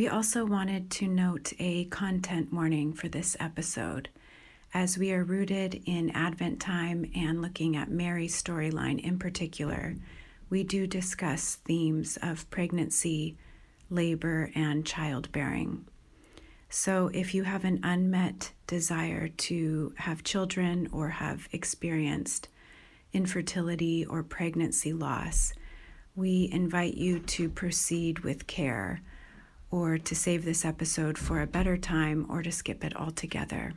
We also wanted to note a content warning for this episode. As we are rooted in Advent time and looking at Mary's storyline in particular, we do discuss themes of pregnancy, labor, and childbearing. So, if you have an unmet desire to have children or have experienced infertility or pregnancy loss, we invite you to proceed with care or to save this episode for a better time or to skip it altogether.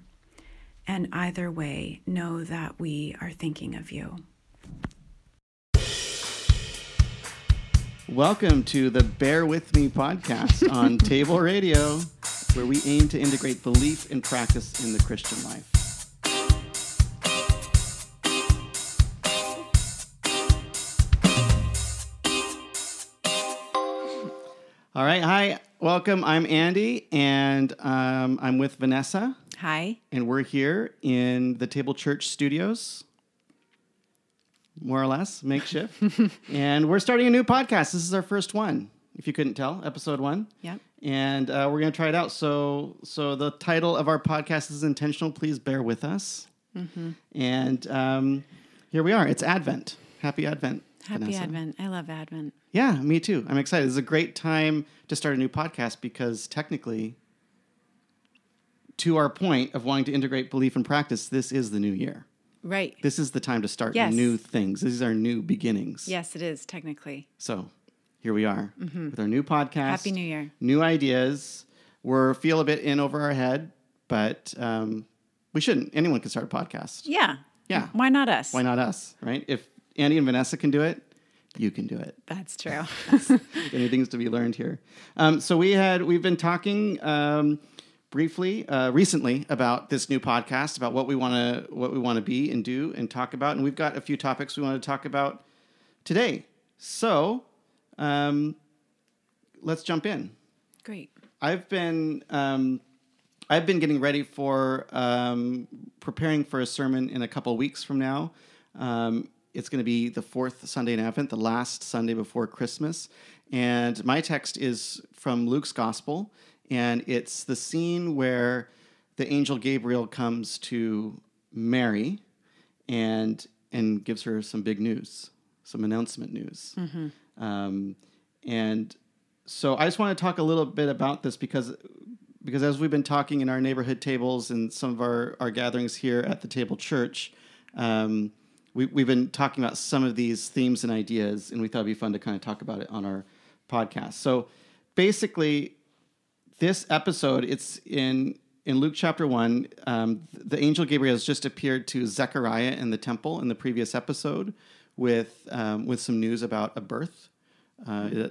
And either way, know that we are thinking of you. Welcome to the Bear With Me podcast on Table Radio, where we aim to integrate belief and practice in the Christian life. All right, hi, welcome. I'm Andy, and um, I'm with Vanessa, Hi. and we're here in the Table Church studios, more or less makeshift. and we're starting a new podcast. This is our first one, if you couldn't tell, episode one. Yep. And uh, we're going to try it out. So, so the title of our podcast is intentional. Please bear with us. And um, here we are. It's Advent. Happy Advent. Happy Vanessa. Advent. I love Advent. Yeah, me too. I'm excited. This is a great time to start a new podcast because technically, to our point of wanting to integrate belief and practice, this is the new year. Right. This is the time to start Yes. new things. These are new beginnings. Yes, it is, technically. So here we are with our new podcast. Mm-hmm. Happy New Year. New ideas. We're feel a bit in over our head, but um, we shouldn't. Anyone can start a podcast. Yeah. Yeah. Why not us? Why not us, right? If Andy and Vanessa can do it, you can do it. That's true. Anything's to be learned here. Um, so we had we've been talking um, briefly uh, recently about this new podcast, about what we want to what we want to be and do and talk about, and we've got a few topics we want to talk about today. So um, let's jump in. Great. I've been um, I've been getting ready for um, preparing for a sermon in a couple weeks from now. Um, it's going to be the fourth Sunday in Advent, the last Sunday before Christmas, and my text is from Luke's Gospel, and it's the scene where the angel Gabriel comes to Mary, and and gives her some big news, some announcement news, um, and so I just want to talk a little bit about this because because as we've been talking in our neighborhood tables and some of our, our gatherings here at the table church, um, we, we've been talking about some of these themes and ideas, and we thought it'd be fun to kind of talk about it on our podcast. So basically, this episode, it's in in Luke chapter one. Um, the angel Gabriel has just appeared to Zechariah in the temple in the previous episode with um, with some news about a birth. Uh,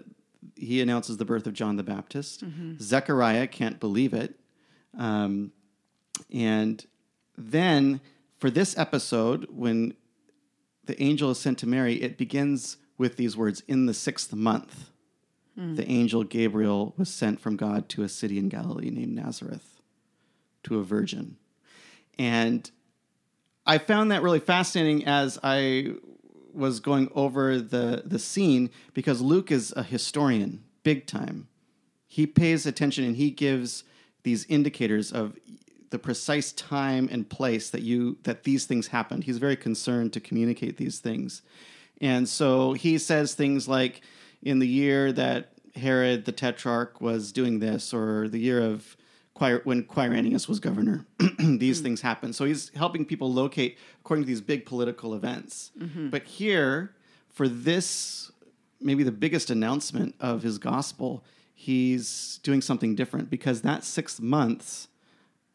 he announces the birth of John the Baptist. Zechariah can't believe it, um, and then for this episode, when the angel is sent to Mary, it begins with these words: "In the sixth month." Hmm. the angel Gabriel was sent from God to a city in Galilee named Nazareth to a virgin. And I found that really fascinating as I was going over the, the scene because Luke is a historian, big time. He pays attention and he gives these indicators of the precise time and place that you that these things happened. He's very concerned to communicate these things. And so he says things like in the year that Herod the Tetrarch was doing this, or the year of when Quirinius was governor, these mm. things happened. So he's helping people locate according to these big political events. Mm-hmm. But here, for this, maybe the biggest announcement of his gospel, he's doing something different because that six months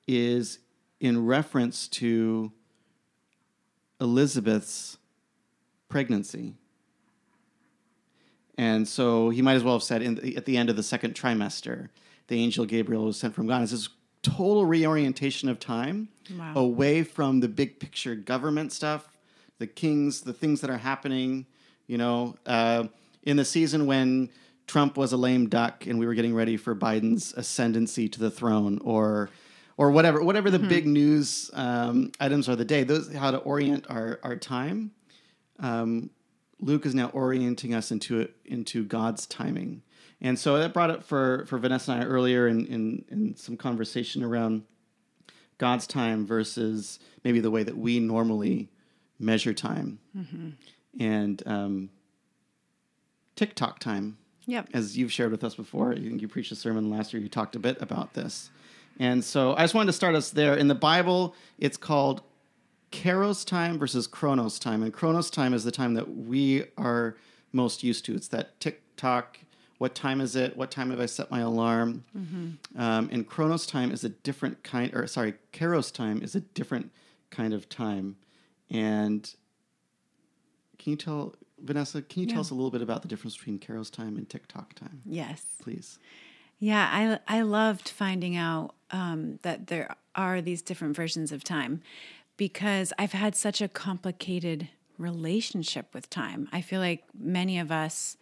is in reference to Elizabeth's pregnancy. And so he might as well have said in the, at the end of the second trimester, the angel Gabriel was sent from God. It's this total reorientation of time Wow. away from the big picture government stuff, the kings, the things that are happening. You know, uh, in the season when Trump was a lame duck and we were getting ready for Biden's ascendancy to the throne, or or whatever whatever the big news um, items are the day. Those how to orient our our time. Um, Luke is now orienting us into into God's timing, And so that brought up for, for Vanessa and I earlier in, in, in some conversation around God's time versus maybe the way that we normally measure time. And um, TikTok time Yep. as you've shared with us before. I think you preached a sermon last year. You talked a bit about this, and so I just wanted to start us there. In the Bible, it's called Kairos time versus Chronos time, and Chronos time is the time that we are most used to. It's that tick tock. What time is it? What time have I set my alarm? Um, and Chronos time is a different kind, or sorry, Kairos time is a different kind of time. And can you tell Vanessa? Can you Yeah. tell us a little bit about the difference between Kairos time and TikTok time, Yes. please? Yeah, I I loved finding out um, that there are these different versions of time because I've had such a complicated relationship with time. I feel like many of us,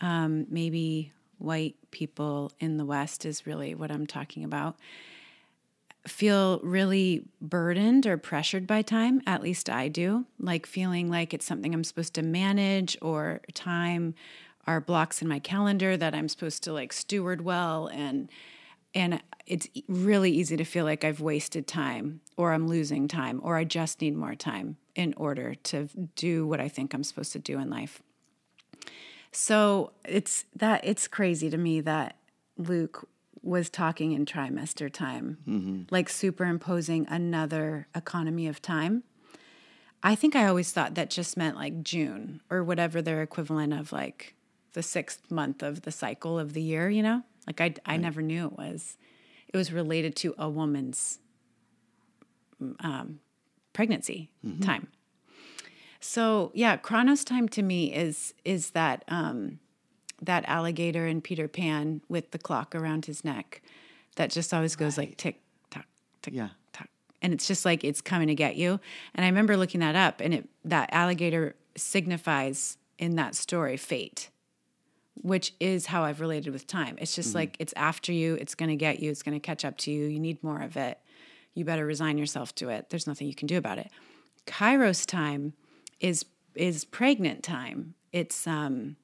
um, maybe white people in the West, is really what I'm talking about. Feel really burdened or pressured by time. At least I do. Like feeling like it's something I'm supposed to manage or time are blocks in my calendar that I'm supposed to like steward well and and it's really easy to feel like I've wasted time or I'm losing time or I just need more time in order to do what I think I'm supposed to do in life. So it's that it's crazy to me that Luke was talking in trimester time, mm-hmm. like superimposing another economy of time. I think I always thought that just meant like June or whatever their equivalent of like the sixth month of the cycle of the year, you know? Like I, I never knew it was. It was related to a woman's um, pregnancy time. So yeah, Chronos time to me is is that um, that alligator in Peter Pan with the clock around his neck that just always goes like tick tock tick Yeah. tock, and it's just like it's coming to get you. And I remember looking that up, and it that alligator signifies in that story fate, which is how I've related with time. It's just like it's after you, it's going to get you, it's going to catch up to you. You need more of it. You better resign yourself to it. There's nothing you can do about it. Kairos time is is pregnant time. It's um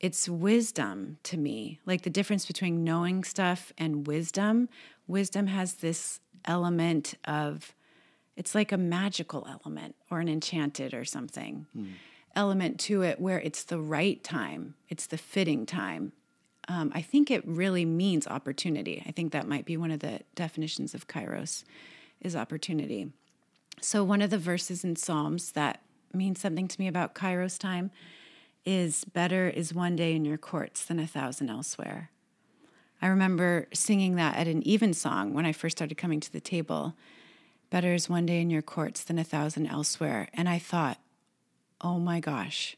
it's wisdom to me. Like the difference between knowing stuff and wisdom. Wisdom has this element of it's like a magical element or an enchanted or something element to it where it's the right time, it's the fitting time. Um, I think it really means opportunity. I think that might be one of the definitions of kairos is opportunity. So one of the verses in Psalms that means something to me about kairos time is better is one day in your courts than a thousand elsewhere. I remember singing that at an even song when I first started coming to the table. Better is one day in your courts than a thousand elsewhere. And I thought, oh my gosh,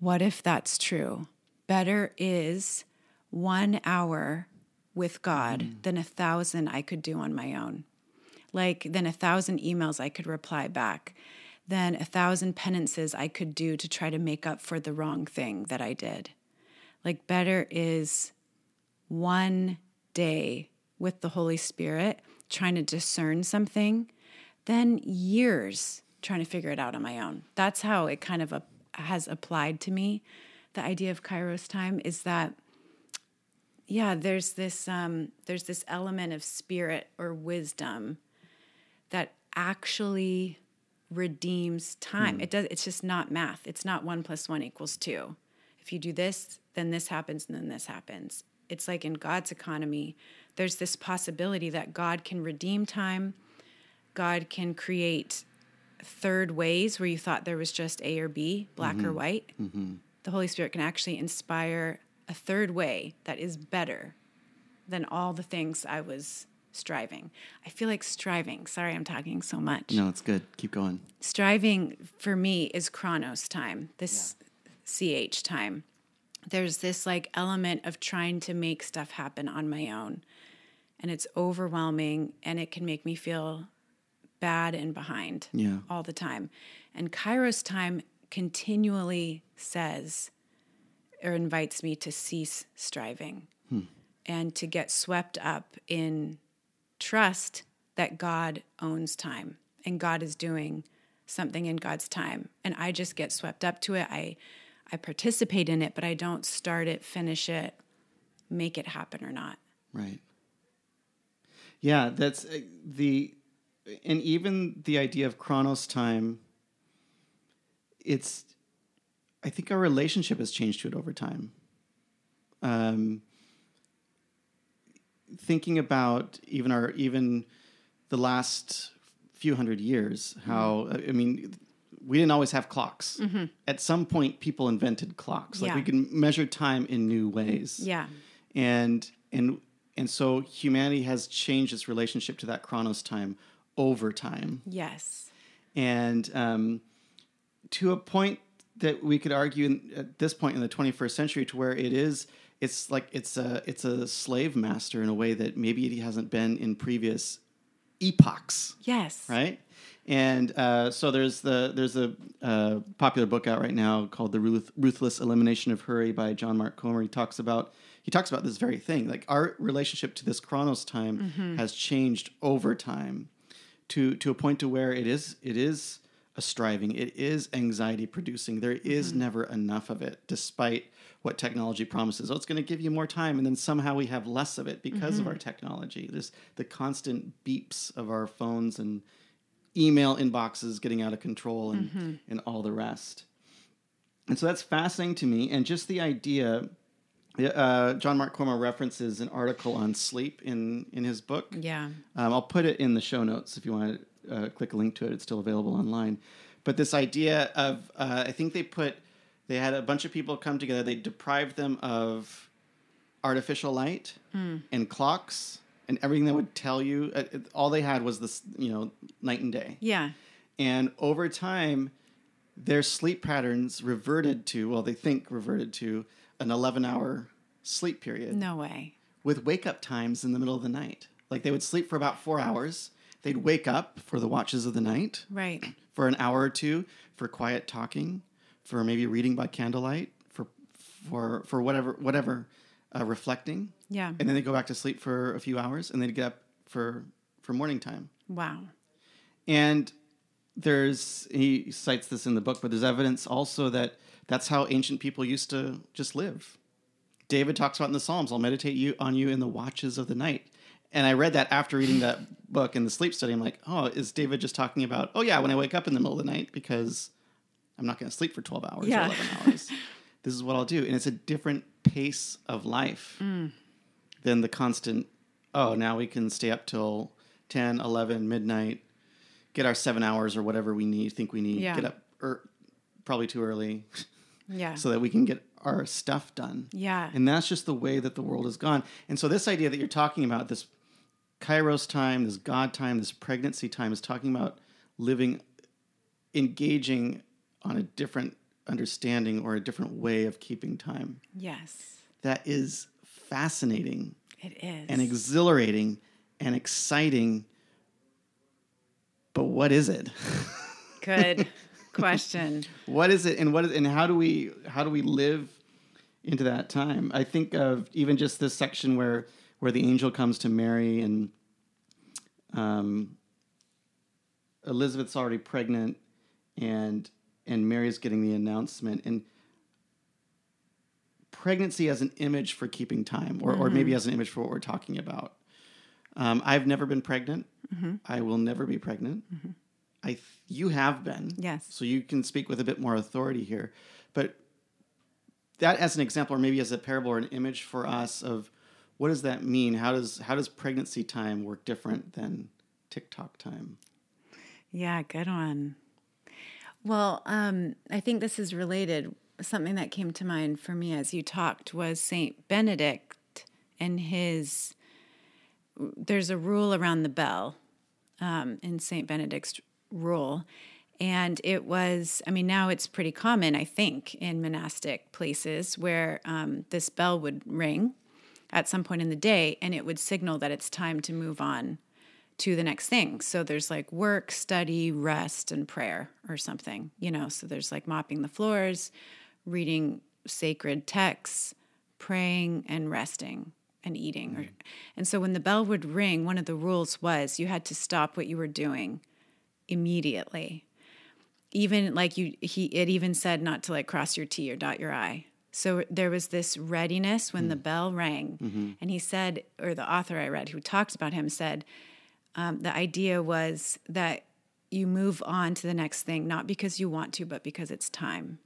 what if that's true? Better is one hour with God mm. than a thousand I could do on my own. Like, than a thousand emails I could reply back, than a thousand penances I could do to try to make up for the wrong thing that I did. Like, better is one day with the Holy Spirit trying to discern something than years trying to figure it out on my own. That's how it kind of uh, has applied to me. The idea of Kairos time is that yeah, there's this um, there's this element of spirit or wisdom that actually redeems time. It does. It's just not math. It's not one plus one equals two. If you do this, then this happens, and then this happens. It's like in God's economy, there's this possibility that God can redeem time. God can create third ways where you thought there was just A or B, black or mm-hmm. white. Mm-hmm. The Holy Spirit can actually inspire a third way that is better than all the things I was striving. I feel like striving. Sorry, I'm talking so much. No, it's good. Keep going. Striving for me is chronos time, this CH time. There's this like element of trying to make stuff happen on my own. And it's overwhelming and it can make me feel bad and behind Yeah. all the time. And Kairos time continually says or invites me to cease striving and to get swept up in trust that God owns time and God is doing something in God's time. And I just get swept up to it. I I participate in it, but I don't start it, finish it, make it happen or not. Right. Yeah, that's uh, the, and even the idea of chronos time. It's, I think our relationship has changed to it over time. Um, thinking about even our even the last few hundred years, how I mean, we didn't always have clocks. At some point, people invented clocks. Like we can measure time in new ways Yeah. and and and so humanity has changed its relationship to that chronos time over time Yes. and um, to a point that we could argue in, at this point in the 21st century to where it is it's like it's a it's a slave master in a way that maybe it hasn't been in previous epochs Yes. right? And uh, so there's the there's a uh, popular book out right now called "The Ruth- Ruthless Elimination of Hurry" by John Mark Comer. He talks about he talks about this very thing. Like our relationship to this Chronos time has changed over time to to a point to where it is it is a striving. It is anxiety producing. There is mm-hmm. never enough of it, despite what technology promises. Oh, it's going to give you more time, and then somehow we have less of it because of mm-hmm. our technology. There's the constant beeps of our phones and email inboxes getting out of control and, mm-hmm. and all the rest. And so that's fascinating to me. And just the idea, uh, John Mark Comer references an article on sleep in, in his book. Yeah. Um, I'll put it in the show notes if you want to uh, click a link to it. It's still available online. But this idea of, uh, I think they put, they had a bunch of people come together. They deprived them of artificial light and clocks and everything that would tell you. Uh, it- all they had was this, you know, night and day. Yeah. And over time, their sleep patterns reverted to, well, they think reverted to an 11 hour sleep period No way. with wake up times in the middle of the night. Like they would sleep for about four hours. They'd wake up for the watches of the night Right. for an hour or two for quiet talking, for maybe reading by candlelight, for for for whatever whatever uh, reflecting, Yeah. and then they go back to sleep for a few hours, and they'd get up for for morning time. Wow. And there's he cites this in the book, but there's evidence also that that's how ancient people used to just live. David talks about in the Psalms, "I'll meditate you on you in the watches of the night." And I read that after reading that book in the sleep study. I'm like, "Oh, is David just talking about? Oh yeah, when I wake up in the middle of the night because I'm not going to sleep for 12 hours Yeah. or 11 hours. this is what I'll do." And it's a different pace of life than the constant. Oh, now we can stay up till 10, 11, midnight get our seven hours or whatever we need, think we need, Yeah. get up er, probably too early Yeah. so that we can get our stuff done. yeah. And that's just the way that the world has gone. And so this idea that you're talking about, this Kairos time, this God time, this pregnancy time, is talking about living, engaging on a different understanding or a different way of keeping time. yes. That is fascinating It is. and exhilarating and exciting. But what is it? Good question. what is it and what is and how do we how do we live into that time? I think of even just this section where where the angel comes to mary and um elizabeth's already pregnant and and mary's getting the announcement. And pregnancy as an image for keeping time or, or maybe as an image for what we're talking about. Um, i've never been pregnant. I will never be pregnant I th- you have been Yes. so you can speak with a bit more authority here. But that as an example, or maybe as a parable or an image for us of what does that mean? How does how does pregnancy time work different than TikTok time? Yeah, good one. Well, um, I think this is related. Something that came to mind for me as you talked was Saint Benedict and his. There's a rule around the bell um, in Saint Benedict's rule, and it was. I mean, now it's pretty common, I think, in monastic places where um, this bell would ring at some point in the day, and it would signal that it's time to move on to the next thing. So there's like work, study, rest, and prayer or something, you know. So there's like mopping the floors, reading sacred texts, praying, and resting and eating. Or, and so when the bell would ring, one of the rules was you had to stop what you were doing immediately. even like you he it even said not to like cross your t or dot your i. So there was this readiness when the bell rang and he said or the author i read who talks about him said um, the idea was that you move on to the next thing not because you want to but because it's time.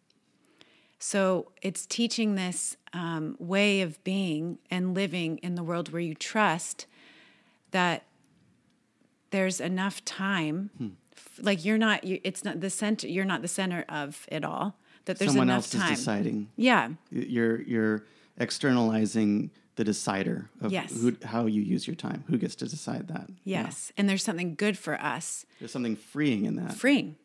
So it's teaching this um, way of being and living in the world where you trust that there's enough time f- like you're not you, it's not the center you're not the center of it all that there's Someone else time is deciding. yeah You're you're externalizing the decider of Yes. who, how you use your time. Who gets to decide that? yes and there's something good for us There's something freeing in that. freeing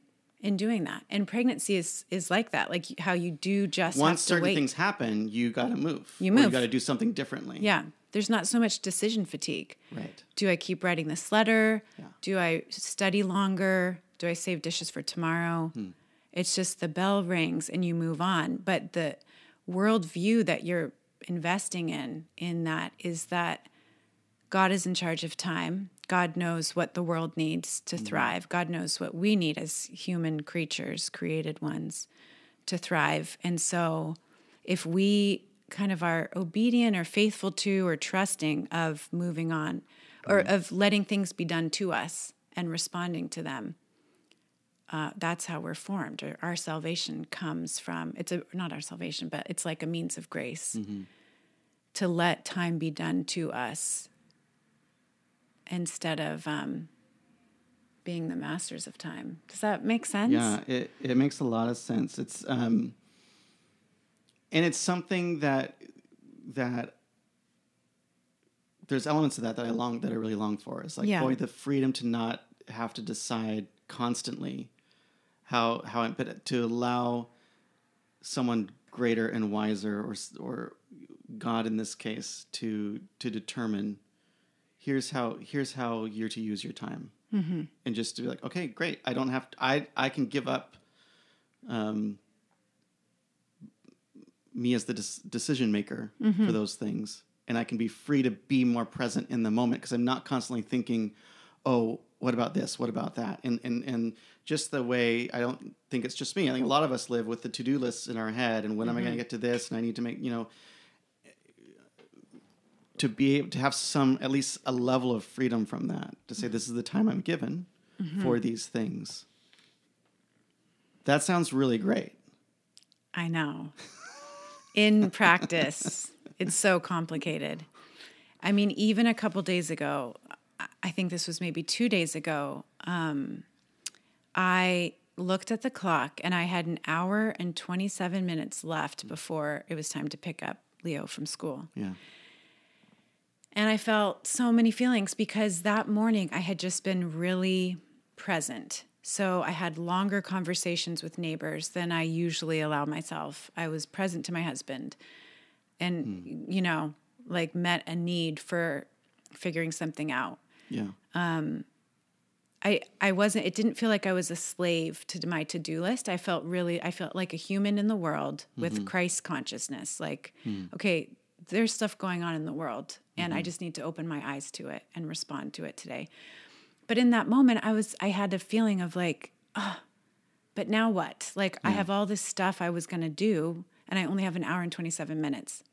in doing that and pregnancy is is like that like how you do just Once certain wait things happen, you got to move. You move. You got to do something differently. yeah there's not so much decision fatigue. Right. do i keep writing this letter? Yeah. do i study longer? Do i save dishes for tomorrow? Hmm. It's just the bell rings and you move on. But the worldview that you're investing in in that is that god is in charge of time. God knows what the world needs to hmm. thrive. God knows what we need as human creatures created ones to thrive. And so if we kind of are obedient or faithful to or trusting of moving on or of letting things be done to us and responding to them. Uh, that's how we're formed. Or our salvation comes from it's a not our salvation but it's like a means of grace to let time be done to us instead of um, being the masters of time. Does that make sense? Yeah, it, it makes a lot of sense. It's um and it's something that that there's elements of that that I long that I really long for. It's like Yeah. boy, the freedom to not have to decide constantly how how but to allow someone greater and wiser or or God in this case to to determine here's how here's how you're to use your time and just to be like okay great i don't have to, i i can give up um me as the decision maker mm-hmm. for those things. And i can be free to be more present in the moment because i'm not constantly thinking oh what about this? What about that? And and and just the way i don't think it's just me. I think a lot of us live with the to-do lists in our head and when am i going to mm-hmm. get to this? And i need to make you know to be able to have some at least a level of freedom from that to say this is the time i'm given mm-hmm. for these things. That sounds really great. I know. In practice, it's so complicated. I mean, even a couple days ago, I- think this was maybe two days ago, um, I looked at the clock and I had an hour and 27 minutes left before it was time to pick up Leo from school. yeah And I felt so many feelings because that morning I had just been really present. So I had longer conversations with neighbors than I usually allow myself. I was present to my husband and, hmm. you know, like met a need for figuring something out. yeah um, I, I wasn't it didn't feel like I was a slave to my to-do list. I felt really I felt like a human in the world with mm-hmm. Christ consciousness. Like, hmm. okay, there's stuff going on in the world and I mm-hmm. just need to open my eyes to it and respond to it today. But in that moment I was I had a feeling of like, oh, but now what? Like I have all this stuff I was gonna do and I only have an hour and 27 minutes.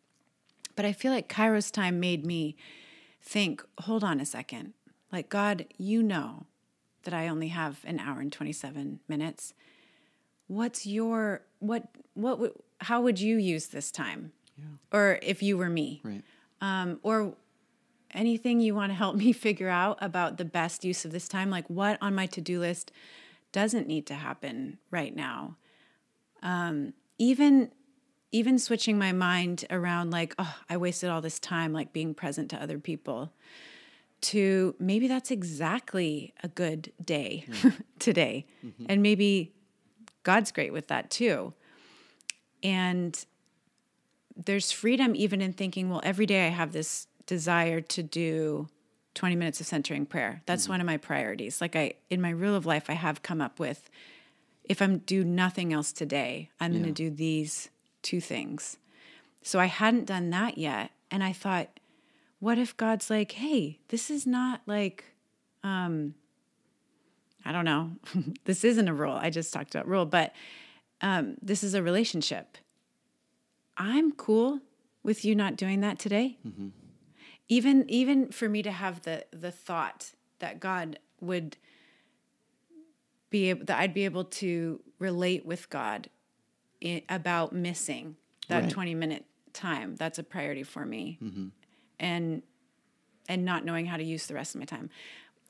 But I feel like Kairos time made me think, hold on a second. Like, God, you know that I only have an hour and 27 minutes. What's your, what, what, would, how would you use this time? Or if you were me, right um, or anything you want to help me figure out about the best use of this time, like what on my to do list doesn't need to happen right now. Um, even even switching my mind around like oh i wasted all this time like being present to other people to maybe that's exactly a good day today. And maybe god's great with that too. And there's freedom even in thinking well every day i have this desire to do 20 minutes of centering prayer that's one of my priorities like i in my rule of life i have come up with if i'm do nothing else today i'm going to do these two things so i hadn't done that yet and i thought what if god's like hey this is not like um I don't know. this isn't a rule. I just talked about rule, but um, this is a relationship. I'm cool with you not doing that today. Mm-hmm. Even even for me to have the the thought that God would be able that I'd be able to relate with God in, about missing that Right. 20 minute time. That's a priority for me. Mm-hmm. And and not knowing how to use the rest of my time.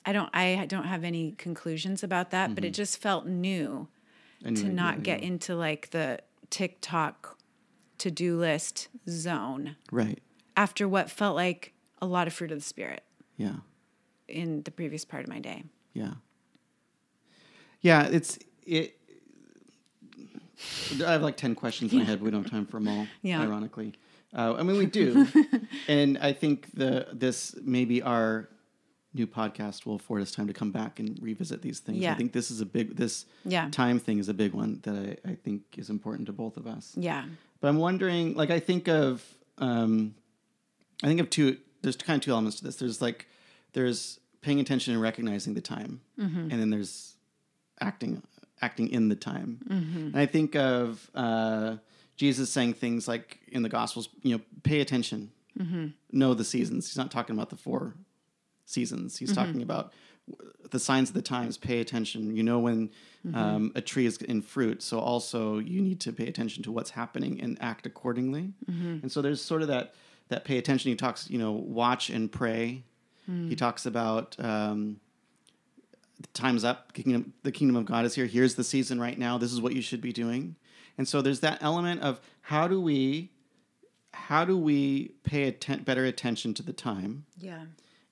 I don't I don't have any conclusions about that, but it just felt new A new to not get yeah. into like the TikTok to-do list zone Right. after what felt like a lot of fruit of the spirit Yeah. in the previous part of my day. Yeah. Yeah, it's it. I have like ten questions in my head. but We don't have time for them all. Yeah. Ironically, uh, I mean we do, and I think the this maybe our new podcast will afford us time to come back and revisit these things. Yeah. I think this is a big this Yeah. time thing is a big one that I, I think is important to both of us. Yeah. But I'm wondering, like, I think of, um, I think of two. There's kind of two elements to this. There's like, there's paying attention and recognizing the time, mm-hmm. and then there's acting, acting in the time. Mm-hmm. And I think of uh, Jesus saying things like in the Gospels, you know, pay attention, mm-hmm. know the seasons. He's not talking about the four seasons. He's talking about the signs of the times. Pay attention. You know when um, a tree is in fruit, so also you need to pay attention to what's happening and act accordingly. And so there's sort of that that pay attention. He talks, you know, watch and pray. He talks about um, the time's up. Kingdom, the kingdom of God is here. Here's the season right now. This is what you should be doing. And so there's that element of how do we how do we pay atten- better attention to the time Yeah.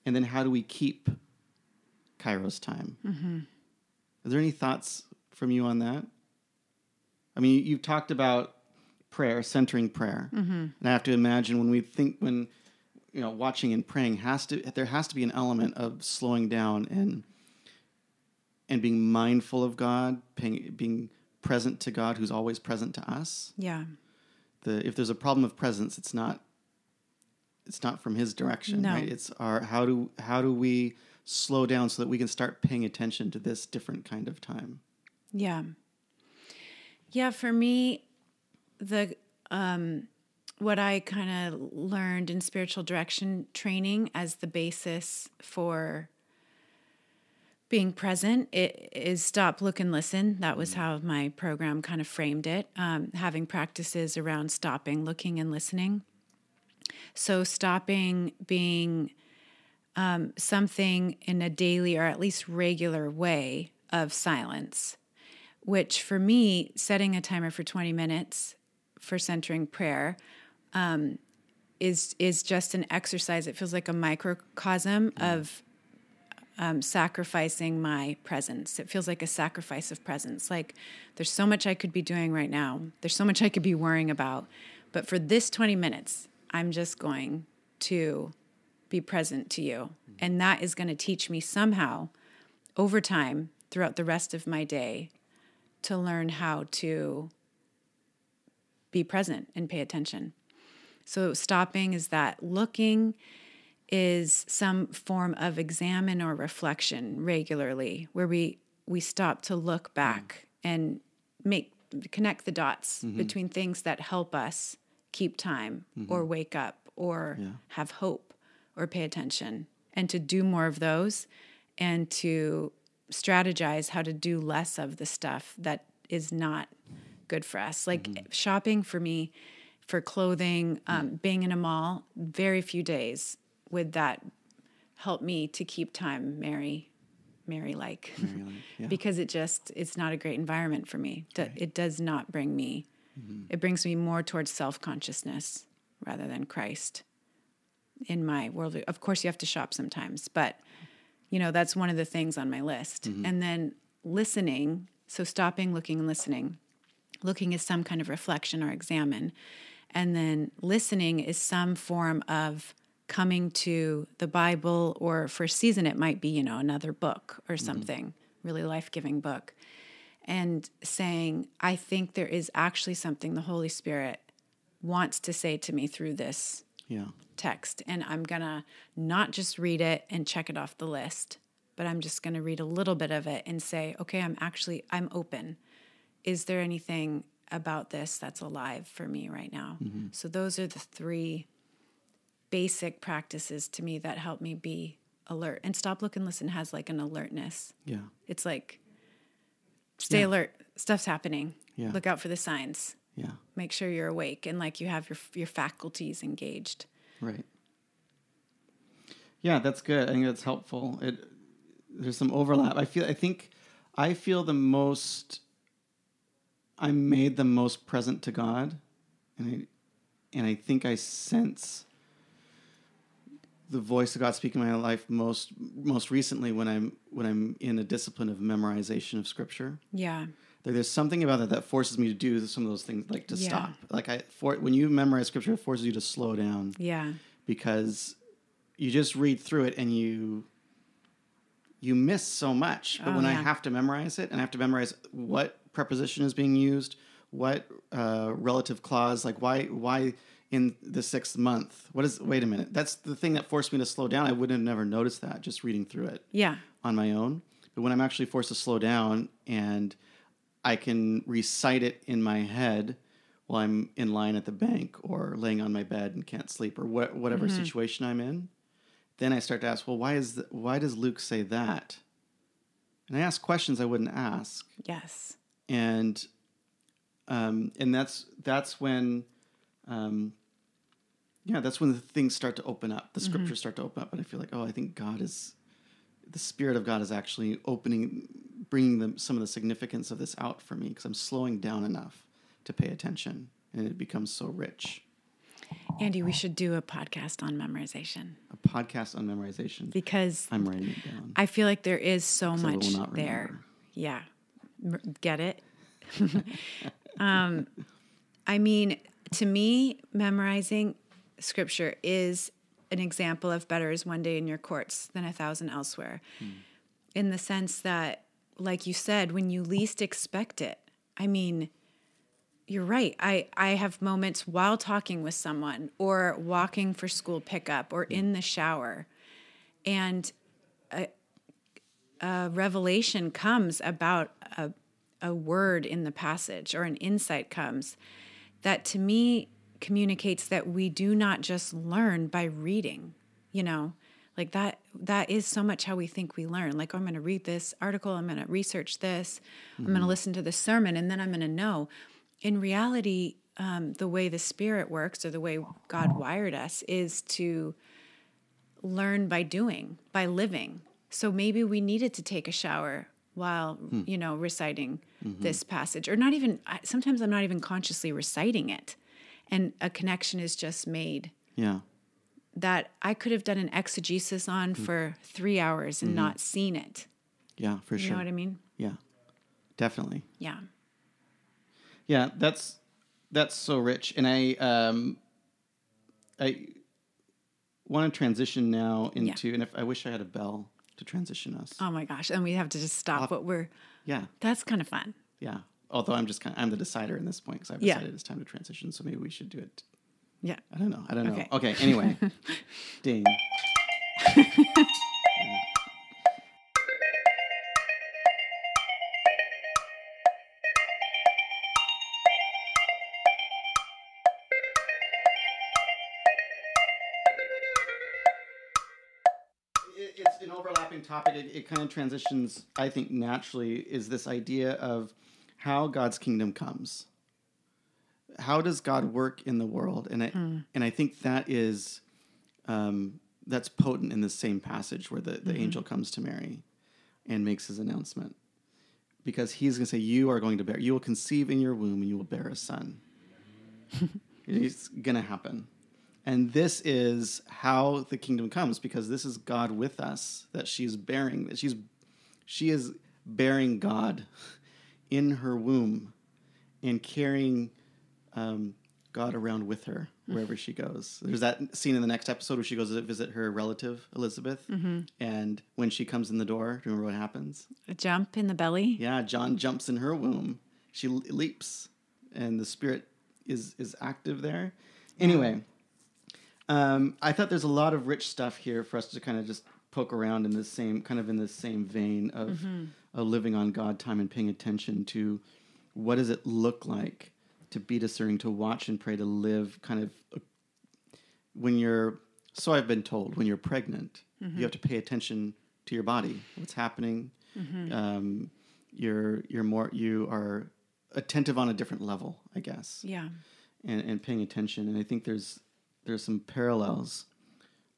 and then how do we keep Kairos time? Mm-hmm. Are there any thoughts from you on that? I mean, you've talked about prayer, centering prayer, mm-hmm. and I have to imagine when we think when you know watching and praying has to there has to be an element of slowing down and and being mindful of God, paying, being present to God, who's always present to us. Yeah. The if there's a problem of presence, it's not it's not from His direction, No. right? It's our how do how do we slow down so that we can start paying attention to this different kind of time? Yeah. Yeah, for me, the um what I kind of learned in spiritual direction training as the basis for being present it is stop look and listen. That was how my program kind of framed it. Um, having practices around stopping looking and listening. So stopping being um, something in a daily or at least regular way of silence which for me, setting a timer for 20 minutes for centering prayer um, is is just an exercise. It feels like a microcosm of um, sacrificing my presence. It feels like a sacrifice of presence. Like there's so much I could be doing right now. There's so much I could be worrying about, but for this 20 minutes, I'm just going to be present to you, and that is going to teach me somehow over time throughout the rest of my day to learn how to be present and pay attention. So, stopping is that. Looking is some form of examen or reflection regularly, where we, we stop to look back mm. and make connect the dots mm-hmm. between things that help us keep time mm-hmm. or wake up or have hope or pay attention. And to do more of those and to strategize how to do less of the stuff that is not good for us. Like mm-hmm. shopping for me for clothing, mm. um, being in a mall, very few days would that help me to keep time Mary Mary like yeah. because it just it's not a great environment for me. Do- It does not bring me mm-hmm. it brings me more towards self-consciousness rather than Christ in my world. Of course you have to shop sometimes, but you know, that's one of the things on my list. Mm-hmm. And then listening, so stopping, looking, and listening. Looking is some kind of reflection or examen. And then listening is some form of coming to the Bible, or for a season, it might be, you know, another book or mm-hmm. something, really life giving book. And saying, I think there is actually something the Holy Spirit wants to say to me through this Yeah. text and I'm going to not just read it and check it off the list, but I'm just going to read a little bit of it and say, okay, I'm actually I'm open. Is there anything about this that's alive for me right now? Mm-hmm. So those are the three basic practices to me that help me be alert. And stop, look, and listen has like an alertness. Yeah. It's like stay Yeah. alert. Stuff's happening. Yeah. Look out for the signs. Yeah. Make sure you're awake and like you have your your faculties engaged. Right. Yeah, that's good. I think that's helpful. It there's some overlap. I feel I think I feel the most I'm made the most present to God and I and I think I sense the voice of God speaking in my life most most recently when I'm when I'm in a discipline of memorization of scripture. Yeah. There- There's something about that that forces me to do some of those things, like to Yeah. stop. Like I, for when you memorize scripture, it forces you to slow down Yeah. because you just read through it and you you miss so much. But Oh, when I have to memorize it and I have to memorize what preposition is being used, what uh, relative clause, like why why in the sixth month? What is? Wait a minute. That's the thing that forced me to slow down. I wouldn't have never noticed that just reading through it Yeah. on my own. But when I'm actually forced to slow down and I can recite it in my head while I'm in line at the bank or laying on my bed and can't sleep or what, whatever situation I'm in, then I start to ask, well, why is why does Luke say that? And I ask questions I wouldn't ask, Yes. And um, and that's that's when, um, yeah, that's when the things start to open up. The scriptures start to open up, and I feel like, oh, I think God is, the Spirit of God is actually opening, bringing them some of the significance of this out for me because I'm slowing down enough to pay attention, and it becomes so rich. Andy, we should do a podcast on memorization A podcast on memorization. because I'm writing it down. I feel like there is so much there. Yeah. Get it? um, I mean, to me, memorizing scripture is an example of better is one day in your courts than a thousand elsewhere. Hmm. In the sense that, like you said, when you least expect it, I mean, you're right. I, I have moments while talking with someone or walking for school pickup or hmm. in the shower. And a, a revelation comes about a, a word in the passage or an insight comes that to me communicates that we do not just learn by reading, you know, like that that is so much how we think we learn. Like, oh, I'm going to read this article, I'm going to research this, I'm going to listen to this sermon, and then I'm going to know. In reality, um, the way the spirit works or the way God wired us is to learn by doing, by living. So maybe we needed to take a shower while, hmm. you know, reciting mm-hmm. this passage, or not even, sometimes I'm not even consciously reciting it. And a connection is just made yeah. that I could have done an exegesis on hmm. for three hours and mm-hmm. not seen it. Yeah, for You sure. You know what I mean? Yeah, definitely. Yeah. Yeah, that's that's so rich, and I um, I want to transition now into, and if I wish I had a bell to transition us. Oh my gosh. And we have to just stop what we're, Yeah, that's kind of fun. yeah. Although I'm just kind, of, I'm the decider in this point because I've Yeah. decided it's time to transition. So maybe we should do it. Yeah. I don't know. I don't know. Okay. Okay. Anyway, ding. topic. It, it kind of transitions, I think, naturally. Is this idea of how God's kingdom comes? How does God work in the world? And I, and I think that is um, that's potent in the same passage where the, the angel comes to Mary and makes his announcement, because he's going to say, "You are going to bear. You will conceive in your womb, and you will bear a son." it's going to happen. And this is how the kingdom comes because this is God with us that she's bearing that she's she is bearing God in her womb and carrying um, God around with her wherever she goes. There's that scene in the next episode where she goes to visit her relative Elizabeth, and when she comes in the door, do you remember what happens? A jump in the belly. Yeah, John jumps in her womb. She leaps, and the spirit is is active there. Anyway, um, I thought there's a lot of rich stuff here for us to kind of just poke around in the same kind of in the same vein of, of living on God time and paying attention to what does it look like to be discerning, to watch and pray, to live kind of uh, when you're so I've been told when you're pregnant, you have to pay attention to your body, what's happening. Um, you're you're more you are attentive on a different level, I guess Yeah. and, and paying attention. And I think there's there's some parallels.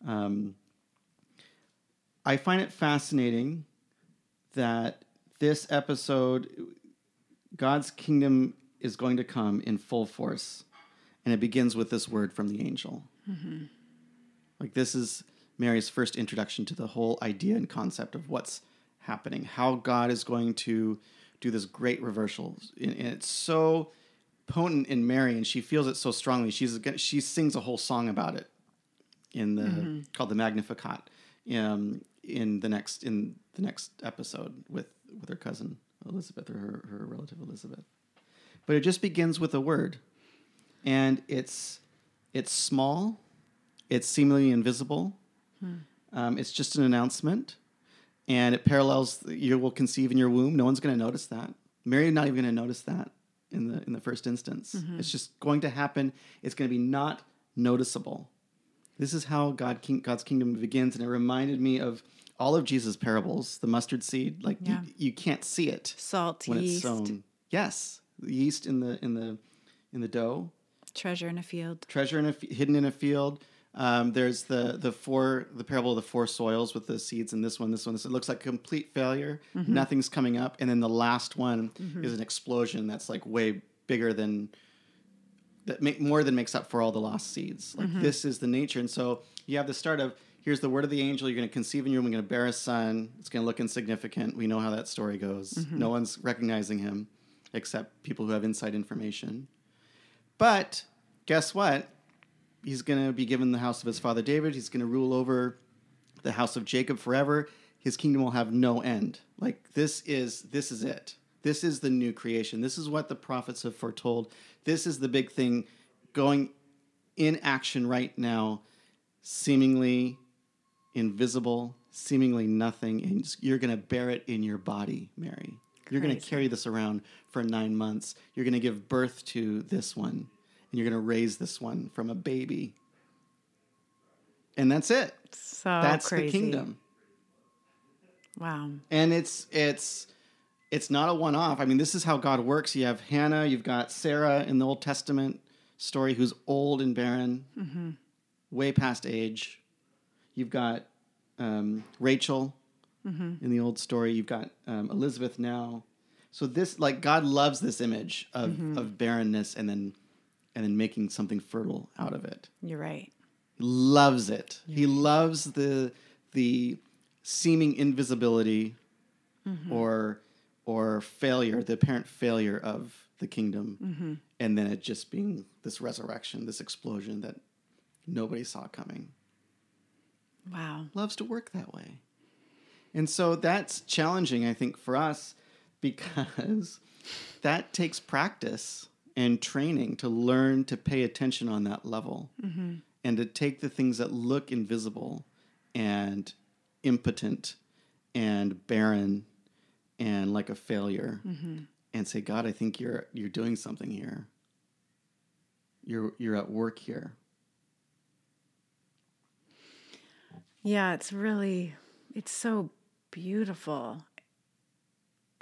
Um, I find it fascinating that this episode, God's kingdom is going to come in full force, and it begins with this word from the angel. Like this is Mary's first introduction to the whole idea and concept of what's happening, how God is going to do this great reversal, and it's so potent in Mary, and she feels it so strongly. She's she sings a whole song about it in the called the Magnificat um, in the next in the next episode with with her cousin Elizabeth or her, her relative Elizabeth. But it just begins with a word, and it's it's small, it's seemingly invisible. Um, it's just an announcement, and it parallels you will conceive in your womb. No one's going to notice that. Mary not even going to notice that in the in the first instance. Mm-hmm. It's just going to happen. It's going to be not noticeable. This is how God king, God's kingdom begins, and it reminded me of all of Jesus' parables. The mustard seed, like Yeah. you, you can't see it Salt, when yeast, it's sown. Yes, the yeast in the in the in the dough treasure in a field. treasure in a f- hidden in a field. Um, there's the the four the parable of the four soils with the seeds and this one, this one. This it looks like complete failure. Mm-hmm. Nothing's coming up, and then the last one mm-hmm. is an explosion that's like way bigger than that make more than makes up for all the lost seeds. Like mm-hmm. this is the nature, and so you have the start of here's the word of the angel. You're going to conceive in your womb. You're going to bear a son. It's going to look insignificant. We know how that story goes. No one's recognizing him except people who have inside information. But guess what? He's going to be given the house of his father David. He's going to rule over the house of Jacob forever. His kingdom will have no end. Like this is this is it. This is the new creation. This is what the prophets have foretold. This is the big thing going in action right now, seemingly invisible, seemingly nothing, and you're going to bear it in your body, Mary. You're going to carry this around for nine months. You're going to give birth to this one, and you're going to raise this one from a baby. And that's it. So that's crazy. the kingdom. Wow. And it's it's it's not a one-off. I mean, this is how God works. You have Hannah, you've got Sarah in the Old Testament story who's old and barren, way past age. You've got um, Rachel in the old story. You've got um, Elizabeth now. So this, like, God loves this image of, of barrenness and then and then making something fertile out of it You're right. loves it. He loves the the seeming invisibility mm-hmm. or or failure, the apparent failure of the kingdom, mm-hmm. and then it just being this resurrection, this explosion that nobody saw coming. Wow. Loves to work that way, and so that's challenging, I think, for us because that takes practice and training to learn to pay attention on that level and to take the things that look invisible and impotent and barren and like a failure and say god i think you're you're doing something here. You're you're at work here. Yeah, it's really, it's so beautiful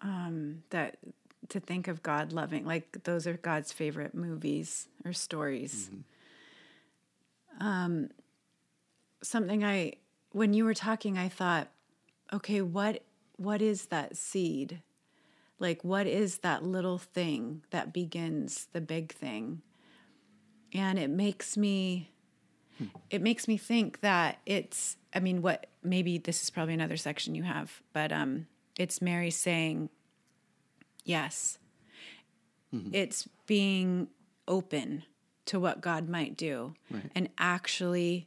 um, that to think of God loving, like those are God's favorite movies or stories. Um, something I, when you were talking, I thought, okay, what what is that seed? Like, what is that little thing that begins the big thing? And it makes me it makes me think that it's i mean what maybe this is probably another section you have but um it's mary saying yes. Mm-hmm. It's being open to what god might do Right. and actually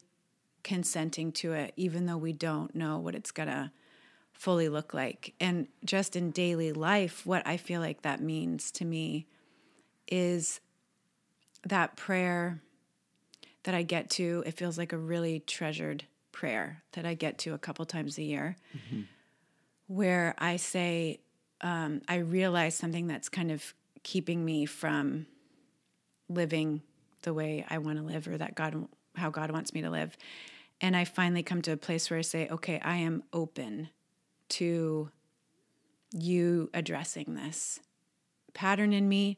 consenting to it even though we don't know what it's gonna fully look like. And just in daily life what i feel like that means to me is that prayer that I get to, it feels like a really treasured prayer that I get to a couple times a year, mm-hmm. where I say, um, I realize something that's kind of keeping me from living the way I want to live or that God, how God wants me to live. And I finally come to a place where I say, okay, I am open to you addressing this pattern in me